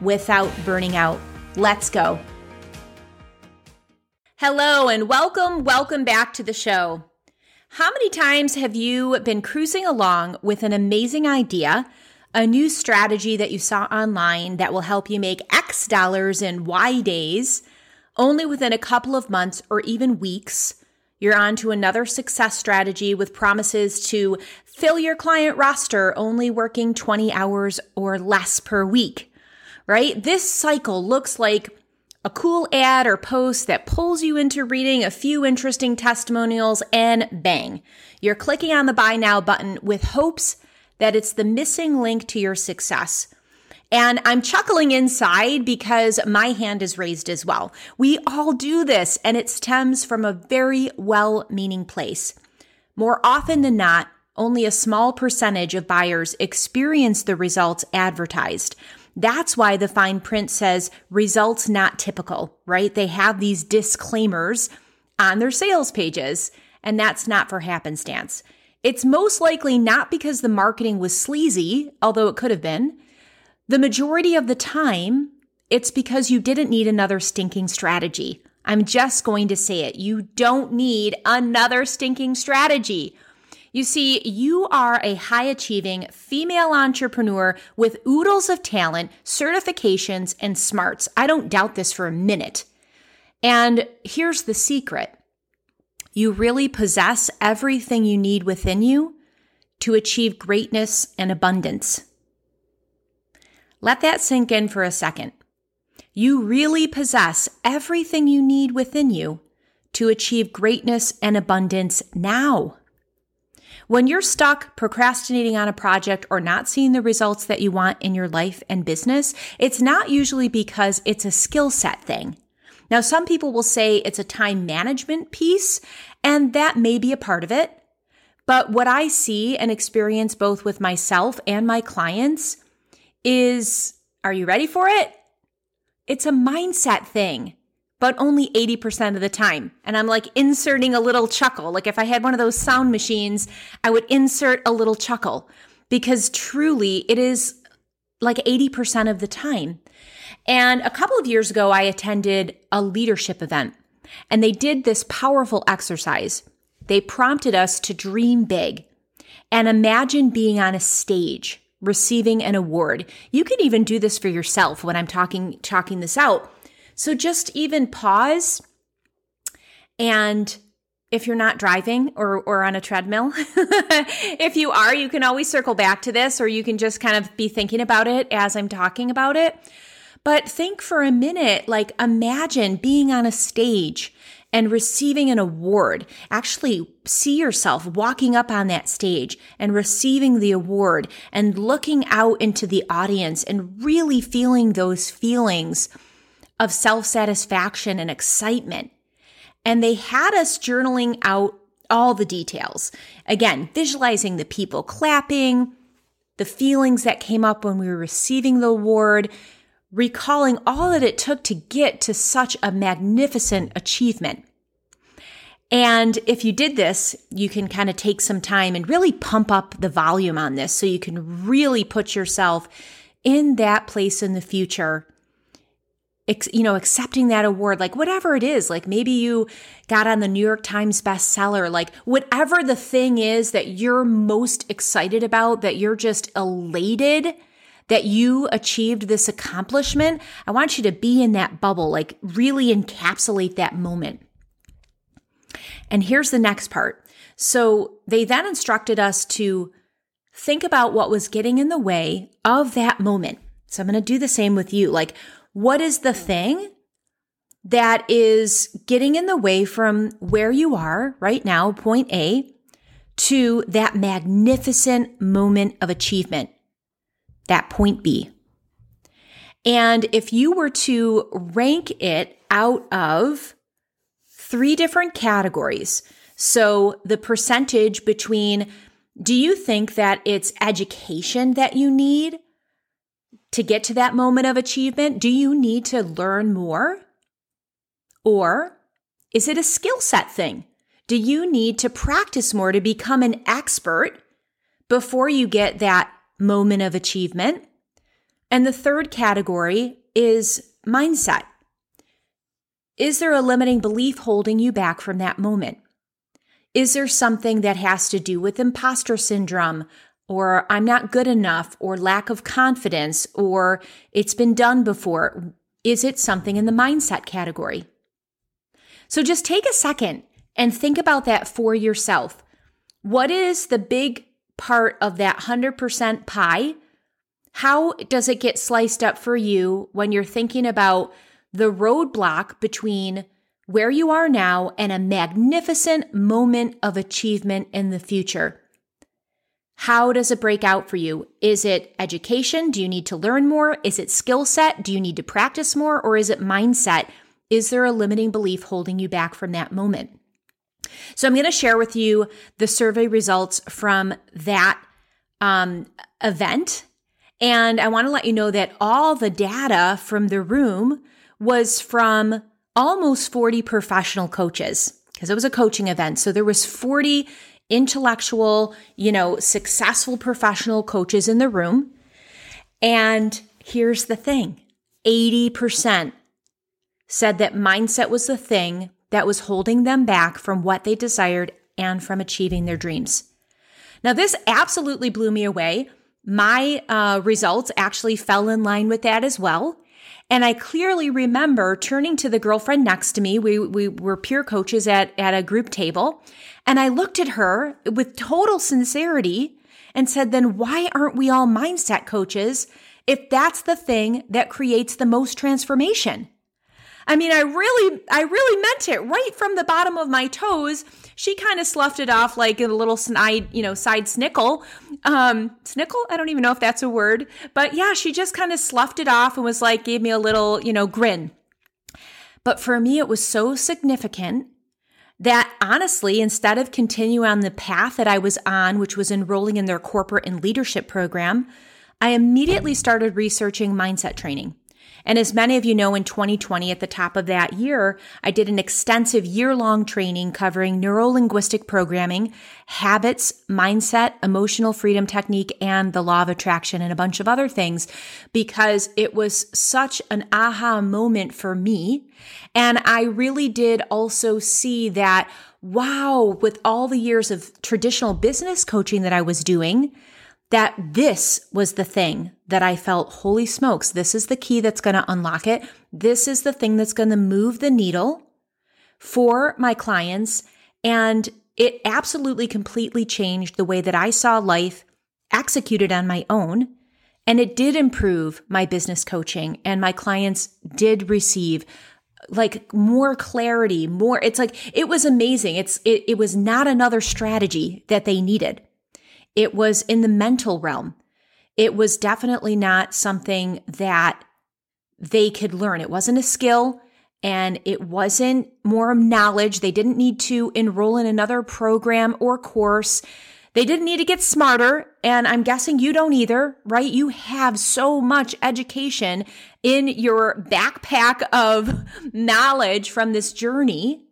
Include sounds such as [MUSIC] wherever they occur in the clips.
without burning out. Let's go. Hello, and welcome, welcome back to the show. How many times have you been cruising along with an amazing idea, a new strategy that you saw online that will help you make X dollars in Y days, only within a couple of months or even weeks? You're on to another success strategy with promises to fill your client roster only working 20 hours or less per week, right? This cycle looks like a cool ad or post that pulls you into reading a few interesting testimonials and bang, you're clicking on the buy now button with hopes that it's the missing link to your success. And I'm chuckling inside because my hand is raised as well. We all do this, and it stems from a very well meaning place. More often than not, only a small percentage of buyers experience the results advertised. That's why the fine print says results not typical, right? They have these disclaimers on their sales pages, and that's not for happenstance. It's most likely not because the marketing was sleazy, although it could have been. The majority of the time, it's because you didn't need another stinking strategy. I'm just going to say it. You don't need another stinking strategy. You see, you are a high achieving female entrepreneur with oodles of talent, certifications, and smarts. I don't doubt this for a minute. And here's the secret you really possess everything you need within you to achieve greatness and abundance. Let that sink in for a second. You really possess everything you need within you to achieve greatness and abundance now. When you're stuck procrastinating on a project or not seeing the results that you want in your life and business, it's not usually because it's a skill set thing. Now, some people will say it's a time management piece, and that may be a part of it. But what I see and experience both with myself and my clients is are you ready for it? It's a mindset thing but only 80% of the time. And I'm like inserting a little chuckle. Like if I had one of those sound machines, I would insert a little chuckle because truly it is like 80% of the time. And a couple of years ago, I attended a leadership event and they did this powerful exercise. They prompted us to dream big and imagine being on a stage receiving an award. You can even do this for yourself when I'm talking talking this out so just even pause and if you're not driving or, or on a treadmill, [LAUGHS] if you are, you can always circle back to this or you can just kind of be thinking about it as I'm talking about it. But think for a minute, like imagine being on a stage and receiving an award. Actually, see yourself walking up on that stage and receiving the award and looking out into the audience and really feeling those feelings of self satisfaction and excitement. And they had us journaling out all the details. Again, visualizing the people clapping, the feelings that came up when we were receiving the award, recalling all that it took to get to such a magnificent achievement. And if you did this, you can kind of take some time and really pump up the volume on this so you can really put yourself in that place in the future you know, accepting that award, like whatever it is, like maybe you got on the New York Times bestseller, like whatever the thing is that you're most excited about, that you're just elated that you achieved this accomplishment. I want you to be in that bubble, like really encapsulate that moment. And here's the next part. So they then instructed us to think about what was getting in the way of that moment. So I'm going to do the same with you. Like, what is the mm-hmm. thing that is getting in the way from where you are right now, point A, to that magnificent moment of achievement, that point B? And if you were to rank it out of three different categories, so the percentage between do you think that it's education that you need to get to that moment of achievement? Do you need to learn more? Or is it a skill set thing? Do you need to practice more to become an expert before you get that moment of achievement? And the third category is mindset. Is there a limiting belief holding you back from that moment? Is there something that has to do with imposter syndrome or I'm not good enough or lack of confidence or it's been done before? Is it something in the mindset category? So just take a second and think about that for yourself. What is the big part of that 100% pie? How does it get sliced up for you when you're thinking about the roadblock between where you are now and a magnificent moment of achievement in the future? How does it break out for you? Is it education? Do you need to learn more? Is it skill set? Do you need to practice more? Or is it mindset? Is there a limiting belief holding you back from that moment? So I'm going to share with you the survey results from that um, event. And I want to let you know that all the data from the room was from almost 40 professional coaches because it was a coaching event. So there was 40 intellectual, you know, successful professional coaches in the room. And here's the thing 80% said that mindset was the thing that was holding them back from what they desired and from achieving their dreams. Now, this absolutely blew me away. My uh, results actually fell in line with that as well. And I clearly remember turning to the girlfriend next to me. We, we were peer coaches at, at a group table. And I looked at her with total sincerity and said, then why aren't we all mindset coaches if that's the thing that creates the most transformation? I mean, I really, I really meant it right from the bottom of my toes. She kind of sloughed it off like a little snide, you know, side snickle. Um, snickle? I don't even know if that's a word. But yeah, she just kind of sloughed it off and was like, gave me a little, you know, grin. But for me, it was so significant that honestly, instead of continuing on the path that I was on, which was enrolling in their corporate and leadership program, I immediately started researching mindset training. And as many of you know, in 2020, at the top of that year, I did an extensive year long training covering neuro linguistic programming, habits, mindset, emotional freedom technique, and the law of attraction, and a bunch of other things because it was such an aha moment for me. And I really did also see that, wow, with all the years of traditional business coaching that I was doing, that this was the thing that I felt, holy smokes, this is the key that's going to unlock it. This is the thing that's going to move the needle for my clients. And it absolutely completely changed the way that I saw life executed on my own. And it did improve my business coaching, and my clients did receive like more clarity, more. It's like it was amazing. It's it, it was not another strategy that they needed. It was in the mental realm. It was definitely not something that they could learn. It wasn't a skill and it wasn't more knowledge. They didn't need to enroll in another program or course. They didn't need to get smarter. And I'm guessing you don't either, right? You have so much education in your backpack of [LAUGHS] knowledge from this journey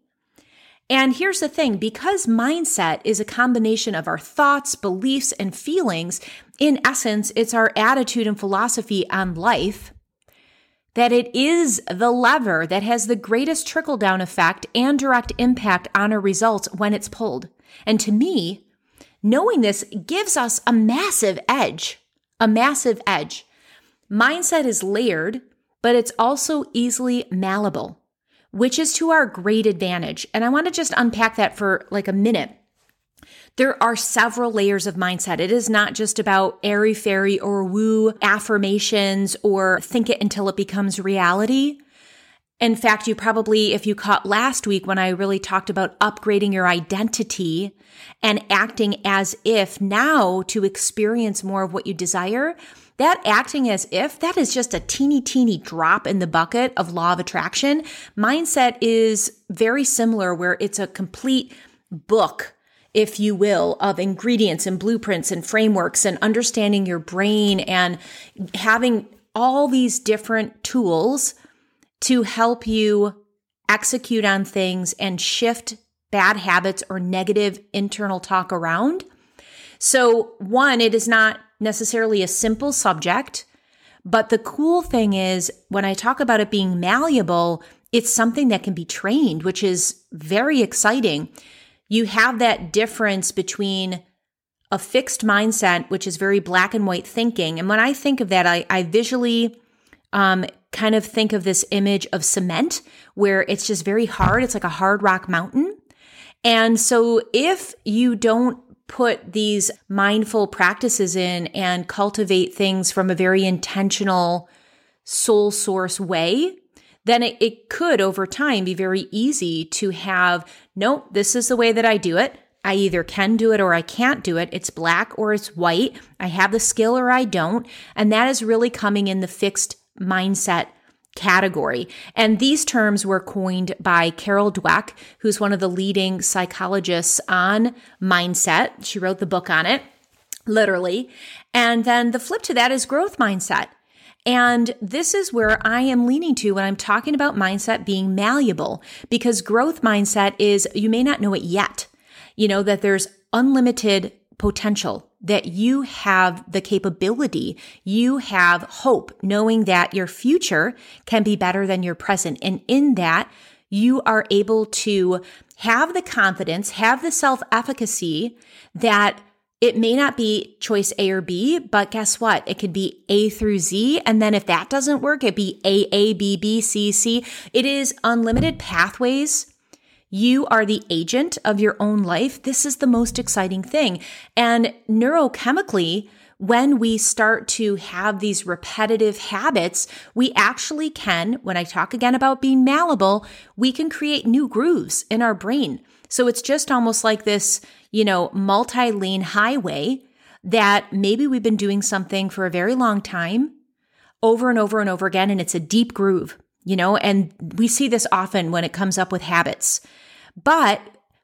and here's the thing because mindset is a combination of our thoughts, beliefs, and feelings, in essence, it's our attitude and philosophy on life. That it is the lever that has the greatest trickle down effect and direct impact on our results when it's pulled. And to me, knowing this gives us a massive edge. A massive edge. Mindset is layered, but it's also easily malleable which is to our great advantage. And I want to just unpack that for like a minute. There are several layers of mindset. It is not just about airy fairy or woo affirmations or think it until it becomes reality. In fact, you probably, if you caught last week when I really talked about upgrading your identity and acting as if now to experience more of what you desire, that acting as if, that is just a teeny, teeny drop in the bucket of law of attraction. Mindset is very similar, where it's a complete book, if you will, of ingredients and blueprints and frameworks and understanding your brain and having all these different tools to help you execute on things and shift bad habits or negative internal talk around. So, one, it is not necessarily a simple subject. But the cool thing is, when I talk about it being malleable, it's something that can be trained, which is very exciting. You have that difference between a fixed mindset, which is very black and white thinking. And when I think of that, I, I visually um, kind of think of this image of cement where it's just very hard. It's like a hard rock mountain. And so if you don't put these mindful practices in and cultivate things from a very intentional soul source way, then it, it could over time be very easy to have, nope, this is the way that I do it. I either can do it or I can't do it. It's black or it's white. I have the skill or I don't. And that is really coming in the fixed mindset category. And these terms were coined by Carol Dweck, who's one of the leading psychologists on mindset. She wrote the book on it, literally. And then the flip to that is growth mindset. And this is where I am leaning to when I'm talking about mindset being malleable, because growth mindset is you may not know it yet. You know, that there's unlimited potential, that you have the capability, you have hope, knowing that your future can be better than your present. And in that, you are able to have the confidence, have the self efficacy that it may not be choice A or B, but guess what? It could be A through Z. And then if that doesn't work, it'd be A, A, B, B, C, C. It is unlimited pathways you are the agent of your own life. This is the most exciting thing. And neurochemically, when we start to have these repetitive habits, we actually can, when I talk again about being malleable, we can create new grooves in our brain. So it's just almost like this, you know, multi lane highway that maybe we've been doing something for a very long time over and over and over again, and it's a deep groove, you know, and we see this often when it comes up with habits. But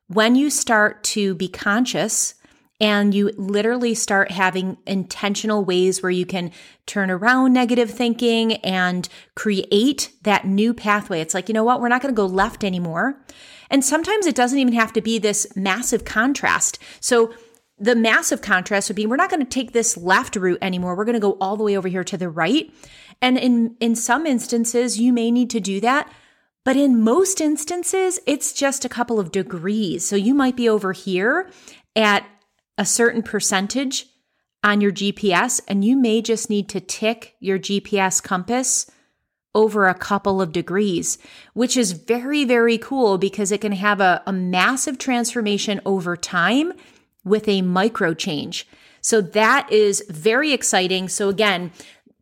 when you start to be conscious and you literally start having intentional ways where you can turn around negative thinking and create that new pathway, it's like, you know what, we're not going to go left anymore. And sometimes it doesn't even have to be this massive contrast. So, the massive contrast would be we're not going to take this left route anymore. We're going to go all the way over here to the right. And in in some instances you may need to do that but in most instances, it's just a couple of degrees. So you might be over here at a certain percentage on your GPS, and you may just need to tick your GPS compass over a couple of degrees, which is very, very cool because it can have a, a massive transformation over time with a micro change. So that is very exciting. So, again,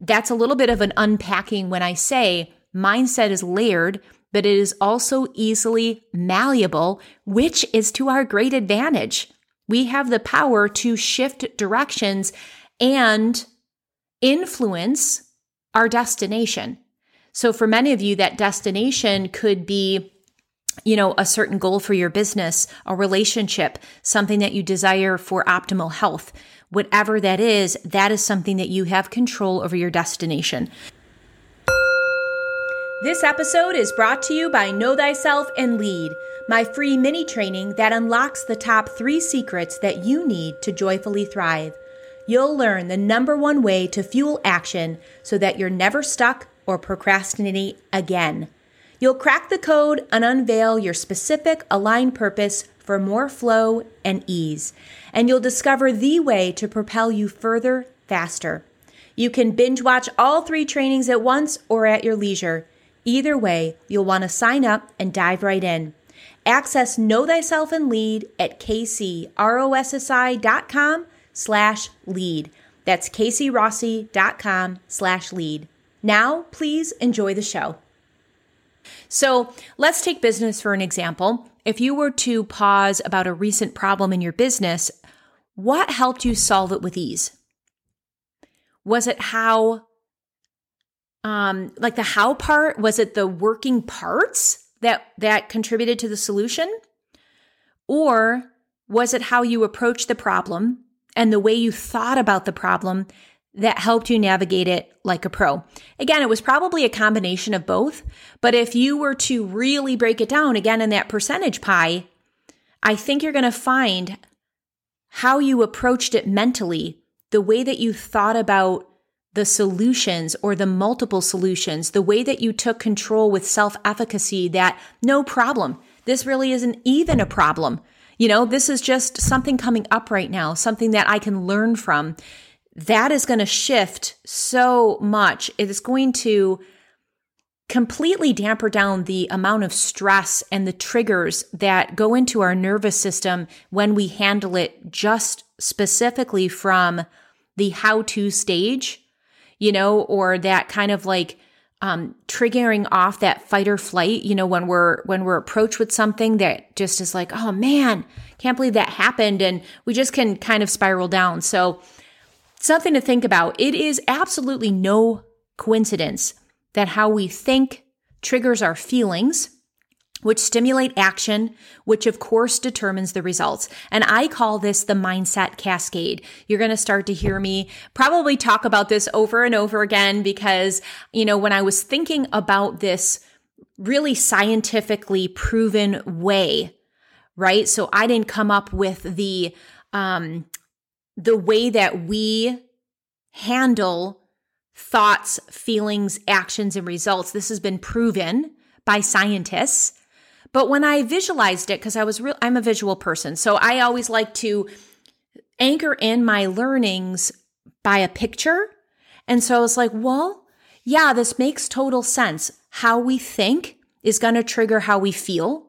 that's a little bit of an unpacking when I say mindset is layered but it is also easily malleable, which is to our great advantage. We have the power to shift directions and influence our destination. So, for many of you, that destination could be you know, a certain goal for your business, a relationship, something that you desire for optimal health. Whatever that is, that is something that you have control over your destination. This episode is brought to you by Know Thyself and Lead, my free mini training that unlocks the top three secrets that you need to joyfully thrive. You'll learn the number one way to fuel action so that you're never stuck or procrastinating again. You'll crack the code and unveil your specific aligned purpose for more flow and ease. And you'll discover the way to propel you further faster. You can binge watch all three trainings at once or at your leisure. Either way, you'll want to sign up and dive right in. Access Know Thyself and Lead at kcrossi.com slash lead. That's kcrossi.com slash lead. Now, please enjoy the show. So let's take business for an example. If you were to pause about a recent problem in your business, what helped you solve it with ease? Was it how, um, like the how part? Was it the working parts that, that contributed to the solution? Or was it how you approached the problem and the way you thought about the problem that helped you navigate it like a pro. Again, it was probably a combination of both, but if you were to really break it down again in that percentage pie, I think you're going to find how you approached it mentally, the way that you thought about the solutions or the multiple solutions, the way that you took control with self efficacy that no problem. This really isn't even a problem. You know, this is just something coming up right now, something that I can learn from that is going to shift so much. It is going to completely damper down the amount of stress and the triggers that go into our nervous system when we handle it just specifically from the how to stage, you know, or that kind of like um, triggering off that fight or flight, you know, when we're when we're approached with something that just is like, oh man, can't believe that happened, and we just can kind of spiral down. So something to think about. It is absolutely no coincidence that how we think triggers our feelings, which stimulate action, which of course determines the results. And I call this the mindset cascade. You're going to start to hear me probably talk about this over and over again because, you know, when I was thinking about this really scientifically proven way, right? So I didn't come up with the, um, the way that we handle thoughts, feelings, actions, and results. This has been proven by scientists. But when I visualized it, because I was real, I'm a visual person. So I always like to anchor in my learnings by a picture. And so I was like, well, yeah, this makes total sense. How we think is going to trigger how we feel.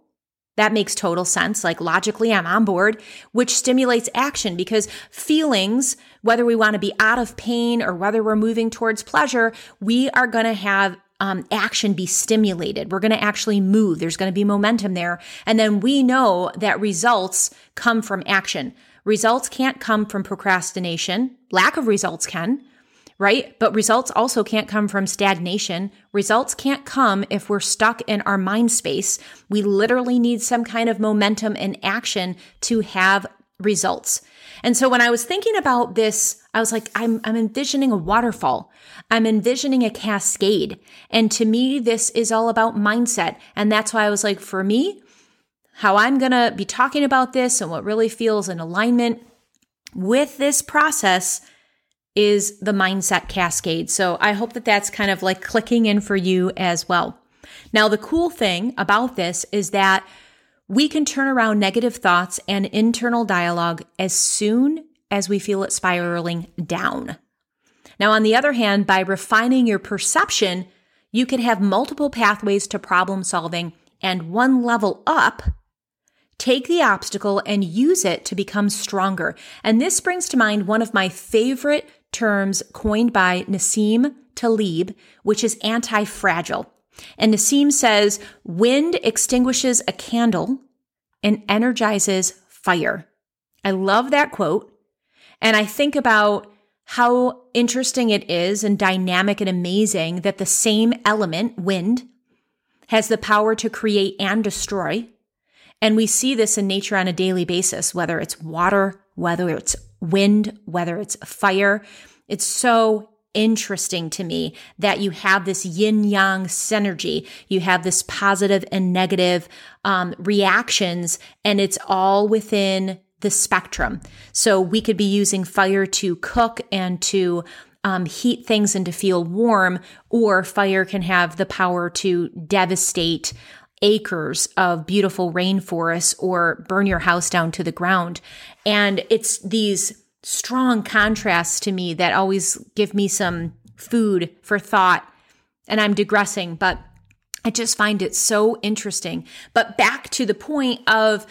That makes total sense. Like logically, I'm on board, which stimulates action because feelings, whether we want to be out of pain or whether we're moving towards pleasure, we are going to have um, action be stimulated. We're going to actually move. There's going to be momentum there. And then we know that results come from action. Results can't come from procrastination. Lack of results can right? But results also can't come from stagnation. Results can't come if we're stuck in our mind space. We literally need some kind of momentum and action to have results. And so when I was thinking about this, I was like, I'm, I'm envisioning a waterfall. I'm envisioning a cascade. And to me, this is all about mindset. And that's why I was like, for me, how I'm going to be talking about this and what really feels in alignment with this process is the mindset cascade. So I hope that that's kind of like clicking in for you as well. Now, the cool thing about this is that we can turn around negative thoughts and internal dialogue as soon as we feel it spiraling down. Now, on the other hand, by refining your perception, you can have multiple pathways to problem solving and one level up Take the obstacle and use it to become stronger. And this brings to mind one of my favorite terms coined by Nassim Taleb, which is anti fragile. And Nassim says, wind extinguishes a candle and energizes fire. I love that quote. And I think about how interesting it is and dynamic and amazing that the same element, wind, has the power to create and destroy. And we see this in nature on a daily basis, whether it's water, whether it's wind, whether it's fire. It's so interesting to me that you have this yin yang synergy. You have this positive and negative um, reactions, and it's all within the spectrum. So we could be using fire to cook and to um, heat things and to feel warm, or fire can have the power to devastate acres of beautiful rainforests or burn your house down to the ground. And it's these strong contrasts to me that always give me some food for thought. And I'm digressing, but I just find it so interesting. But back to the point of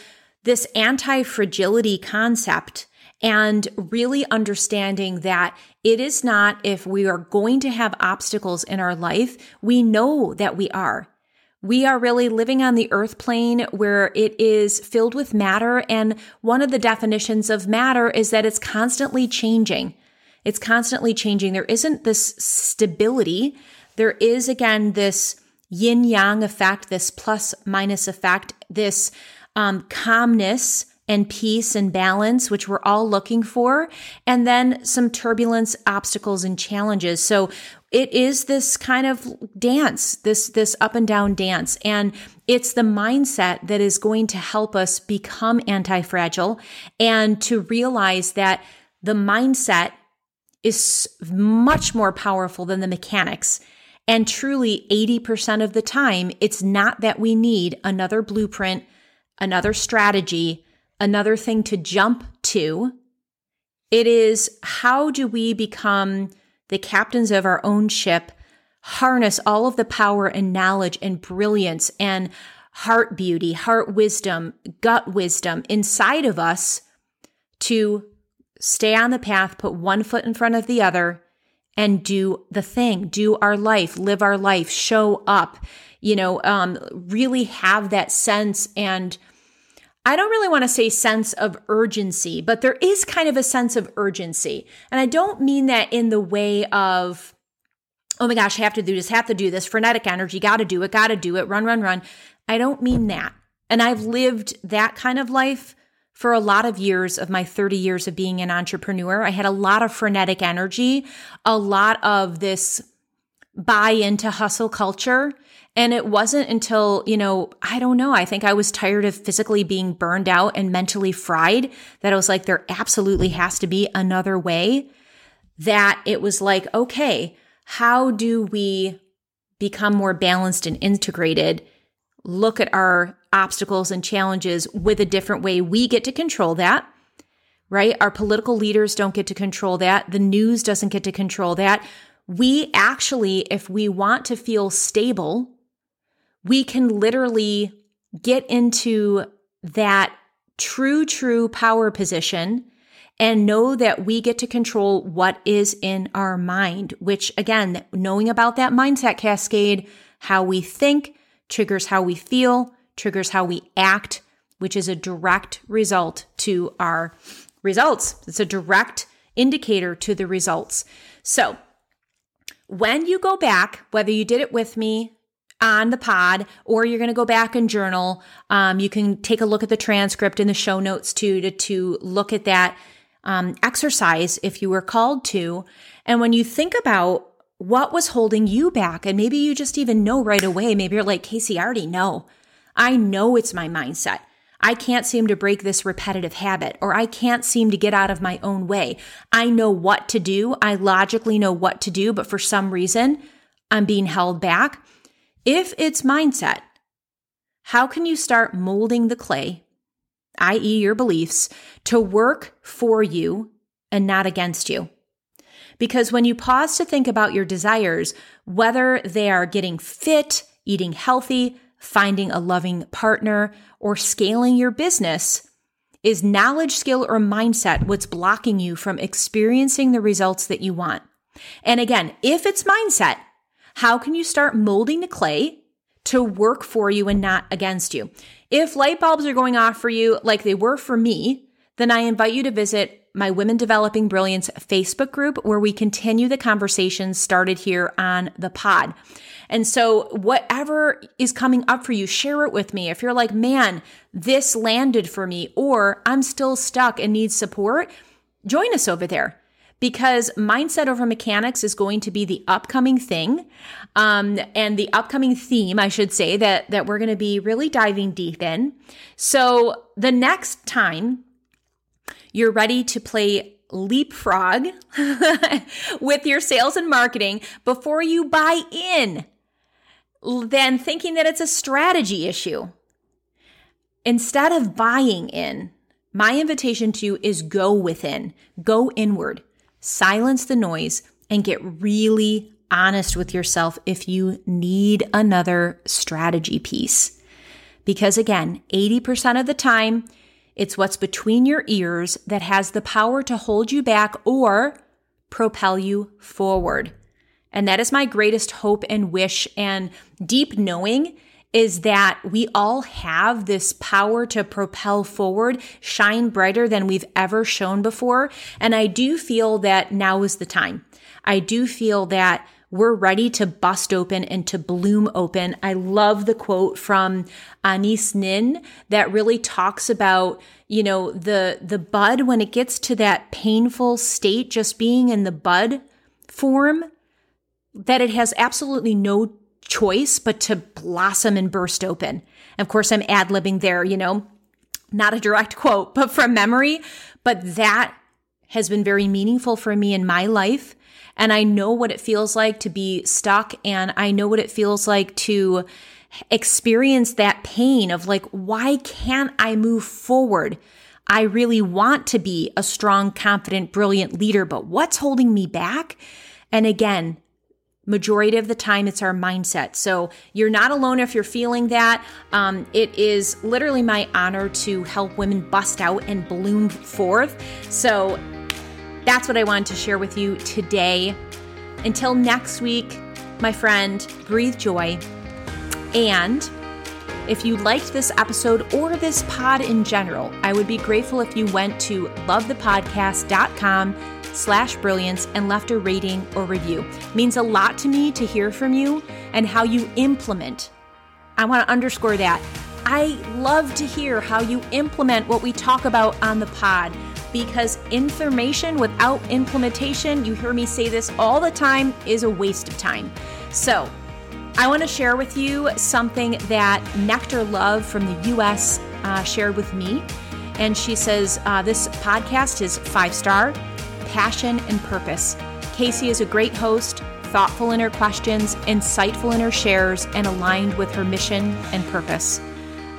this anti fragility concept and really understanding that it is not if we are going to have obstacles in our life, we know that we are. We are really living on the earth plane where it is filled with matter. And one of the definitions of matter is that it's constantly changing. It's constantly changing. There isn't this stability. There is, again, this yin yang effect, this plus minus effect, this um, calmness and peace and balance, which we're all looking for, and then some turbulence, obstacles, and challenges. So it is this kind of dance, this, this up and down dance. And it's the mindset that is going to help us become anti fragile and to realize that the mindset is much more powerful than the mechanics. And truly, 80% of the time, it's not that we need another blueprint, another strategy, another thing to jump to. It is how do we become the captains of our own ship, harness all of the power and knowledge and brilliance and heart beauty, heart wisdom, gut wisdom inside of us to stay on the path, put one foot in front of the other, and do the thing, do our life, live our life, show up, you know, um, really have that sense and I don't really want to say sense of urgency, but there is kind of a sense of urgency. And I don't mean that in the way of, oh my gosh, I have to do this, have to do this, frenetic energy, got to do it, got to do it, run, run, run. I don't mean that. And I've lived that kind of life for a lot of years of my 30 years of being an entrepreneur. I had a lot of frenetic energy, a lot of this buy into hustle culture. And it wasn't until, you know, I don't know, I think I was tired of physically being burned out and mentally fried that I was like, there absolutely has to be another way. That it was like, okay, how do we become more balanced and integrated? Look at our obstacles and challenges with a different way. We get to control that right? Our political leaders don't get to control that. The news doesn't get to control that. We actually, if we want to feel stable, we can literally get into that true, true power position and know that we get to control what is in our mind, which again, knowing about that mindset cascade, how we think triggers how we feel, triggers how we act, which is a direct result to our results. It's a direct indicator to the results. So, when you go back, whether you did it with me on the pod, or you're going to go back and journal. Um, you can take a look at the transcript in the show notes too to, to look at that um, exercise if you were called to. And when you think about what was holding you back, and maybe you just even know right away, maybe you're like, Casey, I already know. I know it's my mindset. I can't seem to break this repetitive habit, or I can't seem to get out of my own way. I know what to do. I logically know what to do, but for some reason, I'm being held back. If it's mindset, how can you start molding the clay, i.e., your beliefs, to work for you and not against you? Because when you pause to think about your desires, whether they are getting fit, eating healthy, finding a loving partner, or scaling your business, is knowledge, skill, or mindset what's blocking you from experiencing the results that you want? And again, if it's mindset, how can you start molding the clay to work for you and not against you? If light bulbs are going off for you like they were for me, then I invite you to visit my Women Developing Brilliance Facebook group where we continue the conversation started here on the pod. And so, whatever is coming up for you, share it with me. If you're like, man, this landed for me, or I'm still stuck and need support, join us over there because mindset over mechanics is going to be the upcoming thing um, and the upcoming theme i should say that that we're going to be really diving deep in so the next time you're ready to play leapfrog [LAUGHS] with your sales and marketing before you buy in then thinking that it's a strategy issue instead of buying in my invitation to you is go within, go inward. Silence the noise and get really honest with yourself if you need another strategy piece. Because again, 80% of the time, it's what's between your ears that has the power to hold you back or propel you forward. And that is my greatest hope and wish and deep knowing is that we all have this power to propel forward, shine brighter than we've ever shown before. And I do feel that now is the time. I do feel that we're ready to bust open and to bloom open. I love the quote from Anaïs Nin that really talks about, you know, the, the bud when it gets to that painful state, just being in the bud form, that it has absolutely no choice but to blossom and burst open. Of course, I'm ad libbing there, you know, not a direct [LAUGHS] quote, but from memory. But that has been very meaningful for me in my life. And I know what it feels like to be stuck. And I know what it feels like to experience that pain of like, why can't I move forward? I really want to be a strong, confident, brilliant leader, but what's holding me back? And again, majority of the time it's our mindset. So you're not alone if you're feeling that. Um, it is literally my honor to help women bust out and bloom forth. So that's what i wanted to share with you today. Until next week my friend breathe joy. And if you liked this episode or this pod in general, I would be grateful if you went to lovethepodcast.com slash brilliance and left a rating or review. It means a lot to me to hear from you and how you implement. I want to underscore that. I love to hear how you implement what we talk about on the pod because information without implementation, you hear me say this all the time, is a waste of time. So, I want to share with you something that Nectar Love from the US uh, shared with me. And she says, uh, This podcast is five star passion, and purpose. Casey is a great host, thoughtful in her questions, insightful in her shares, and aligned with her mission and purpose.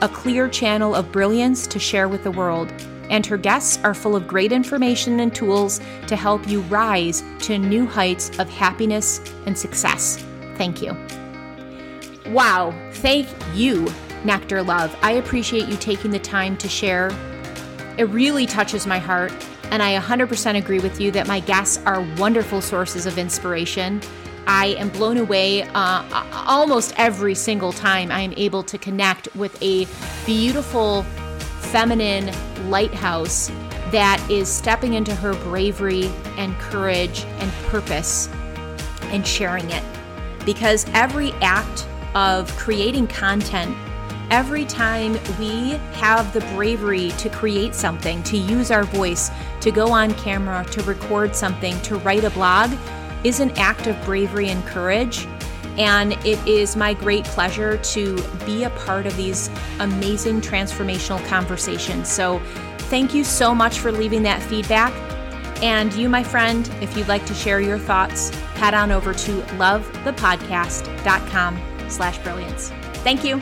A clear channel of brilliance to share with the world. And her guests are full of great information and tools to help you rise to new heights of happiness and success. Thank you. Wow, thank you, Nectar Love. I appreciate you taking the time to share. It really touches my heart and I 100% agree with you that my guests are wonderful sources of inspiration. I am blown away uh, almost every single time I am able to connect with a beautiful feminine lighthouse that is stepping into her bravery and courage and purpose and sharing it. Because every act of creating content every time we have the bravery to create something, to use our voice, to go on camera, to record something, to write a blog, is an act of bravery and courage. And it is my great pleasure to be a part of these amazing transformational conversations. So, thank you so much for leaving that feedback. And you, my friend, if you'd like to share your thoughts, head on over to lovethepodcast.com slash brilliance. Thank you.